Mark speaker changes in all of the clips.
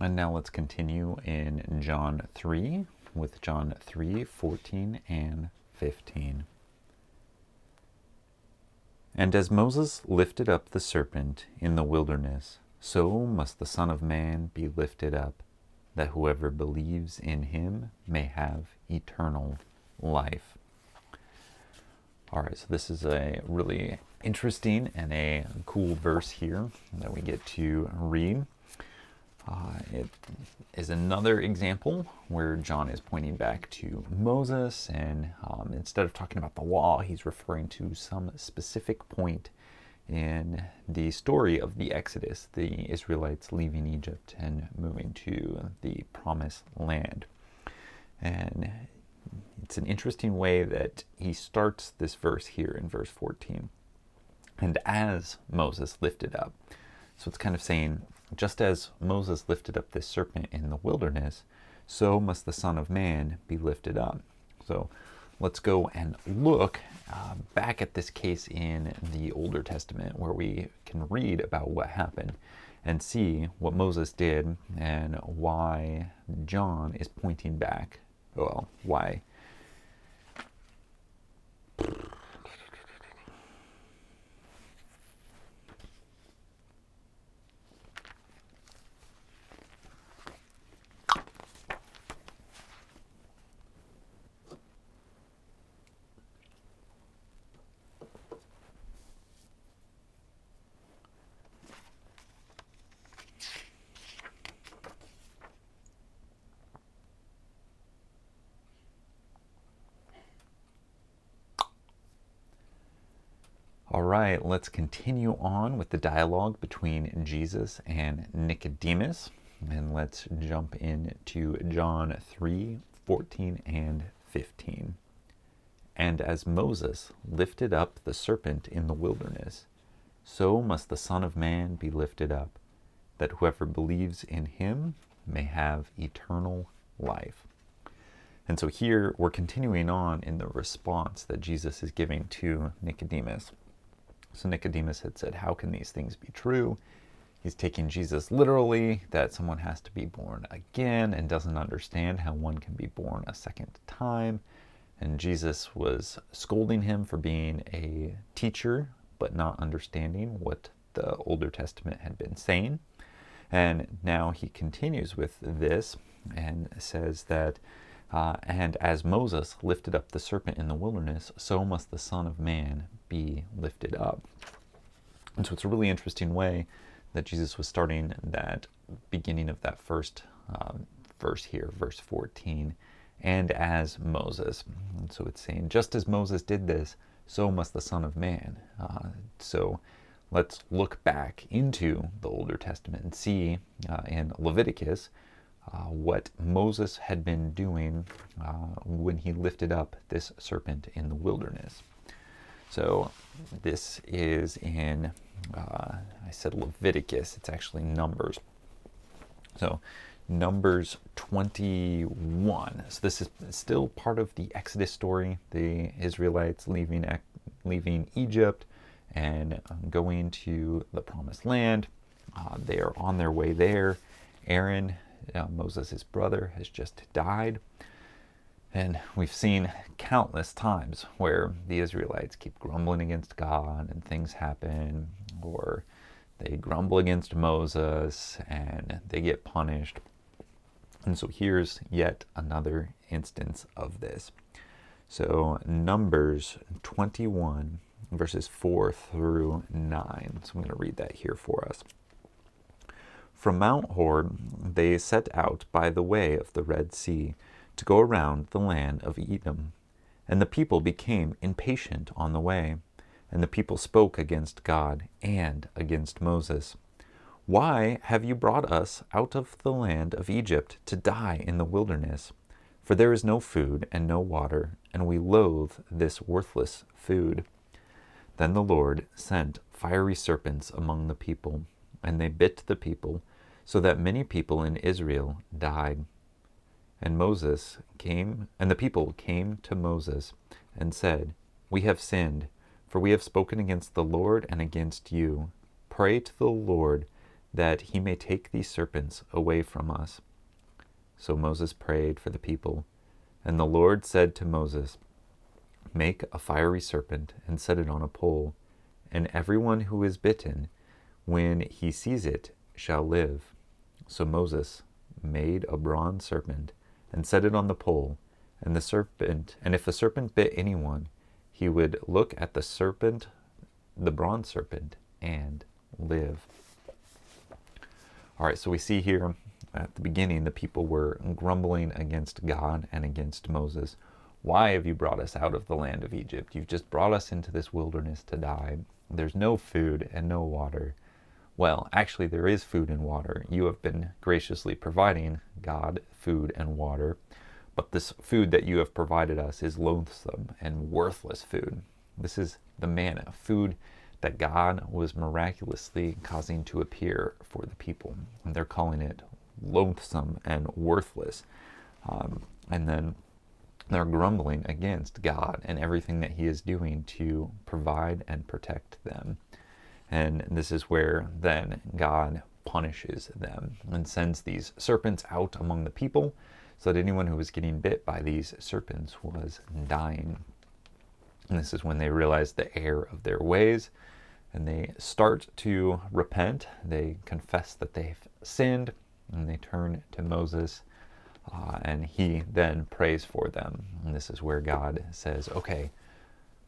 Speaker 1: And now let's continue in John 3 with John 3 14 and 15. And as Moses lifted up the serpent in the wilderness, so must the Son of Man be lifted up, that whoever believes in him may have eternal life. All right, so this is a really interesting and a cool verse here that we get to read. Uh, it is another example where John is pointing back to Moses, and um, instead of talking about the law, he's referring to some specific point in the story of the Exodus, the Israelites leaving Egypt and moving to the promised land. And it's an interesting way that he starts this verse here in verse 14. And as Moses lifted up. So it's kind of saying, just as Moses lifted up this serpent in the wilderness, so must the Son of Man be lifted up. So let's go and look uh, back at this case in the Older Testament where we can read about what happened and see what Moses did and why John is pointing back. Well, why right, let's continue on with the dialogue between Jesus and Nicodemus. And let's jump into John 3 14 and 15. And as Moses lifted up the serpent in the wilderness, so must the Son of Man be lifted up, that whoever believes in him may have eternal life. And so here we're continuing on in the response that Jesus is giving to Nicodemus. So Nicodemus had said, How can these things be true? He's taking Jesus literally, that someone has to be born again and doesn't understand how one can be born a second time. And Jesus was scolding him for being a teacher, but not understanding what the Older Testament had been saying. And now he continues with this and says that, uh, and as Moses lifted up the serpent in the wilderness, so must the Son of Man be lifted up. And so it's a really interesting way that Jesus was starting that beginning of that first um, verse here, verse 14, and as Moses. And so it's saying, just as Moses did this, so must the Son of Man. Uh, so let's look back into the Older Testament and see uh, in Leviticus uh, what Moses had been doing uh, when he lifted up this serpent in the wilderness. So this is in, uh, I said Leviticus, it's actually Numbers. So Numbers 21. So this is still part of the Exodus story, the Israelites leaving, leaving Egypt and going to the promised land. Uh, they are on their way there. Aaron, uh, Moses' brother, has just died. And we've seen countless times where the Israelites keep grumbling against God and things happen, or they grumble against Moses and they get punished. And so here's yet another instance of this. So, Numbers 21, verses 4 through 9. So, I'm going to read that here for us. From Mount Hor, they set out by the way of the Red Sea to go around the land of Edom. And the people became impatient on the way, and the people spoke against God and against Moses. Why have you brought us out of the land of Egypt to die in the wilderness? For there is no food and no water, and we loathe this worthless food. Then the Lord sent fiery serpents among the people, and they bit the people, so that many people in Israel died. And Moses came, and the people came to Moses and said, We have sinned, for we have spoken against the Lord and against you. Pray to the Lord that he may take these serpents away from us. So Moses prayed for the people, and the Lord said to Moses, Make a fiery serpent and set it on a pole, and everyone who is bitten, when he sees it, shall live. So Moses made a bronze serpent and set it on the pole, and the serpent, and if the serpent bit anyone, he would look at the serpent, the bronze serpent, and live. All right, so we see here at the beginning the people were grumbling against God and against Moses. Why have you brought us out of the land of Egypt? You've just brought us into this wilderness to die. There's no food and no water. Well, actually, there is food and water. You have been graciously providing God food and water, but this food that you have provided us is loathsome and worthless food. This is the manna, food that God was miraculously causing to appear for the people. And they're calling it loathsome and worthless. Um, and then they're grumbling against God and everything that He is doing to provide and protect them. And this is where then God punishes them and sends these serpents out among the people so that anyone who was getting bit by these serpents was dying. And this is when they realize the error of their ways and they start to repent. They confess that they've sinned and they turn to Moses. Uh, and he then prays for them. And this is where God says, okay,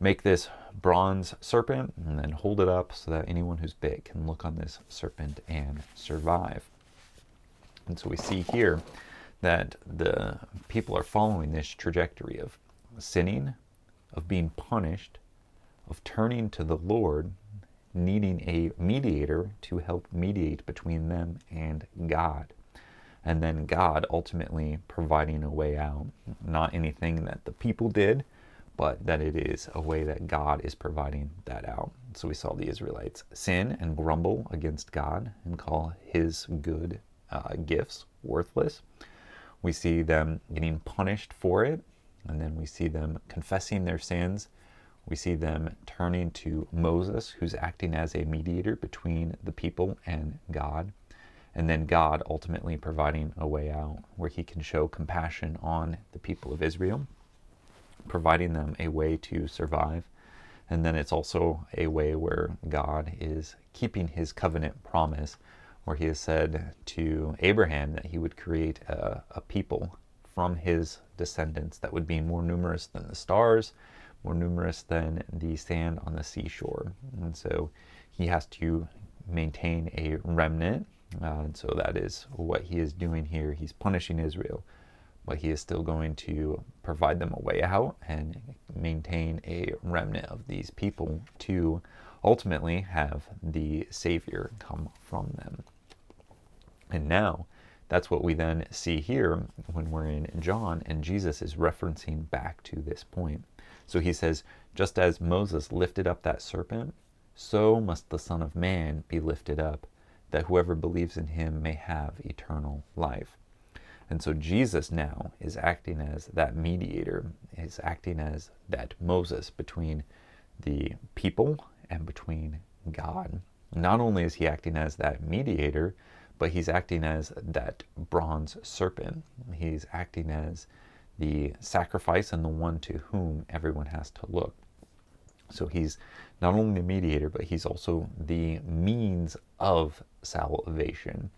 Speaker 1: make this bronze serpent and then hold it up so that anyone who's bit can look on this serpent and survive. And so we see here that the people are following this trajectory of sinning, of being punished, of turning to the Lord, needing a mediator to help mediate between them and God. And then God ultimately providing a way out. Not anything that the people did, but that it is a way that God is providing that out. So we saw the Israelites sin and grumble against God and call his good uh, gifts worthless. We see them getting punished for it, and then we see them confessing their sins. We see them turning to Moses, who's acting as a mediator between the people and God. And then God ultimately providing a way out where he can show compassion on the people of Israel providing them a way to survive. And then it's also a way where God is keeping his covenant promise, where he has said to Abraham that he would create a, a people from his descendants that would be more numerous than the stars, more numerous than the sand on the seashore. And so he has to maintain a remnant. Uh, and so that is what he is doing here. He's punishing Israel but he is still going to provide them a way out and maintain a remnant of these people to ultimately have the Savior come from them. And now, that's what we then see here when we're in John, and Jesus is referencing back to this point. So he says, Just as Moses lifted up that serpent, so must the Son of Man be lifted up, that whoever believes in him may have eternal life. And so Jesus now is acting as that mediator, is acting as that Moses between the people and between God. Not only is he acting as that mediator, but he's acting as that bronze serpent. He's acting as the sacrifice and the one to whom everyone has to look. So he's not only the mediator, but he's also the means of salvation.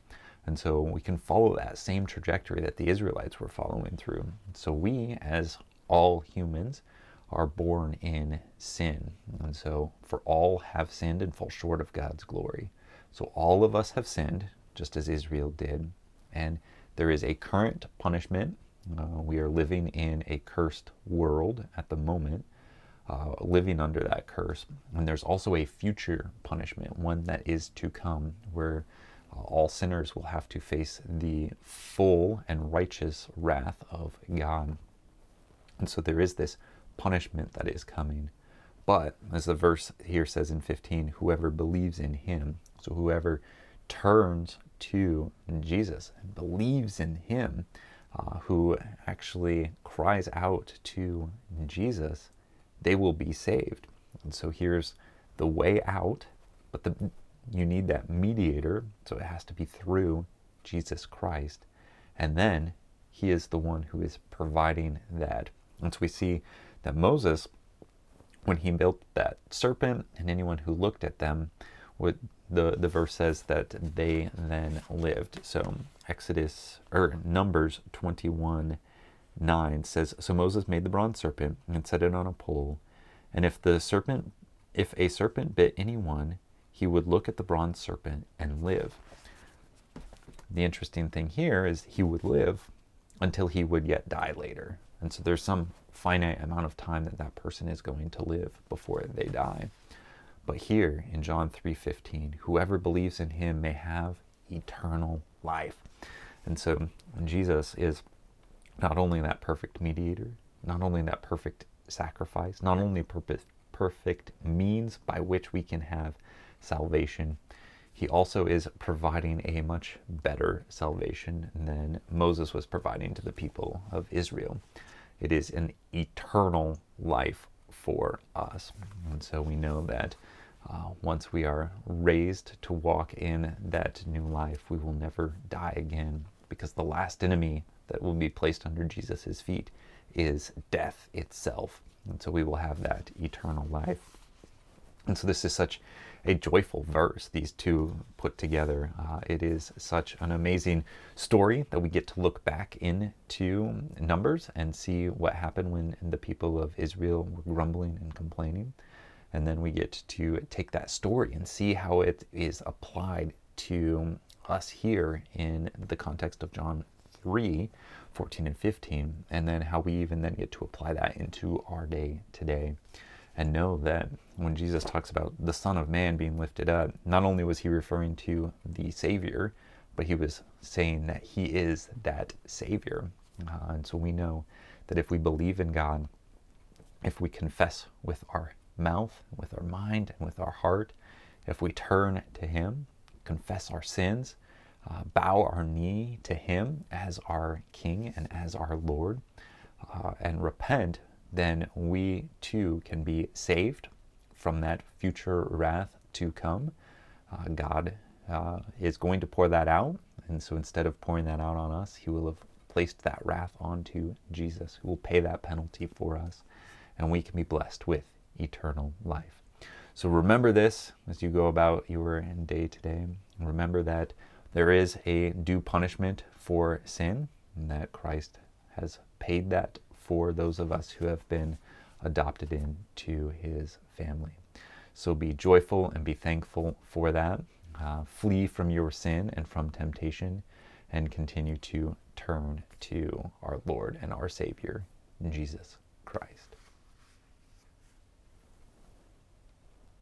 Speaker 1: And so we can follow that same trajectory that the Israelites were following through. So we, as all humans, are born in sin. And so, for all have sinned and fall short of God's glory. So, all of us have sinned, just as Israel did. And there is a current punishment. Uh, we are living in a cursed world at the moment, uh, living under that curse. And there's also a future punishment, one that is to come, where all sinners will have to face the full and righteous wrath of God. And so there is this punishment that is coming. But as the verse here says in 15, whoever believes in him, so whoever turns to Jesus and believes in him, uh, who actually cries out to Jesus, they will be saved. And so here's the way out, but the you need that mediator, so it has to be through Jesus Christ. And then he is the one who is providing that. And so we see that Moses, when he built that serpent, and anyone who looked at them, would the, the verse says that they then lived. So Exodus or Numbers 21 9 says, So Moses made the bronze serpent and set it on a pole. And if the serpent if a serpent bit anyone, he would look at the bronze serpent and live. The interesting thing here is he would live until he would yet die later. And so there's some finite amount of time that that person is going to live before they die. But here in John 3:15, whoever believes in him may have eternal life. And so Jesus is not only that perfect mediator, not only that perfect sacrifice, not only perfect means by which we can have salvation, he also is providing a much better salvation than Moses was providing to the people of Israel. It is an eternal life for us. And so we know that uh, once we are raised to walk in that new life, we will never die again because the last enemy that will be placed under Jesus' feet is death itself. And so we will have that eternal life. And so this is such a joyful verse, these two put together. Uh, it is such an amazing story that we get to look back into Numbers and see what happened when the people of Israel were grumbling and complaining. And then we get to take that story and see how it is applied to us here in the context of John 3 14 and 15, and then how we even then get to apply that into our day today. And know that when Jesus talks about the Son of Man being lifted up, not only was he referring to the Savior, but he was saying that he is that Savior. Uh, and so we know that if we believe in God, if we confess with our mouth, with our mind, and with our heart, if we turn to Him, confess our sins, uh, bow our knee to Him as our King and as our Lord, uh, and repent, then we too can be saved from that future wrath to come. Uh, God uh, is going to pour that out, and so instead of pouring that out on us, He will have placed that wrath onto Jesus, who will pay that penalty for us, and we can be blessed with eternal life. So remember this as you go about your day today. Remember that there is a due punishment for sin, and that Christ has paid that for those of us who have been adopted into his family. So be joyful and be thankful for that. Uh, flee from your sin and from temptation, and continue to turn to our Lord and our Savior, Jesus Christ.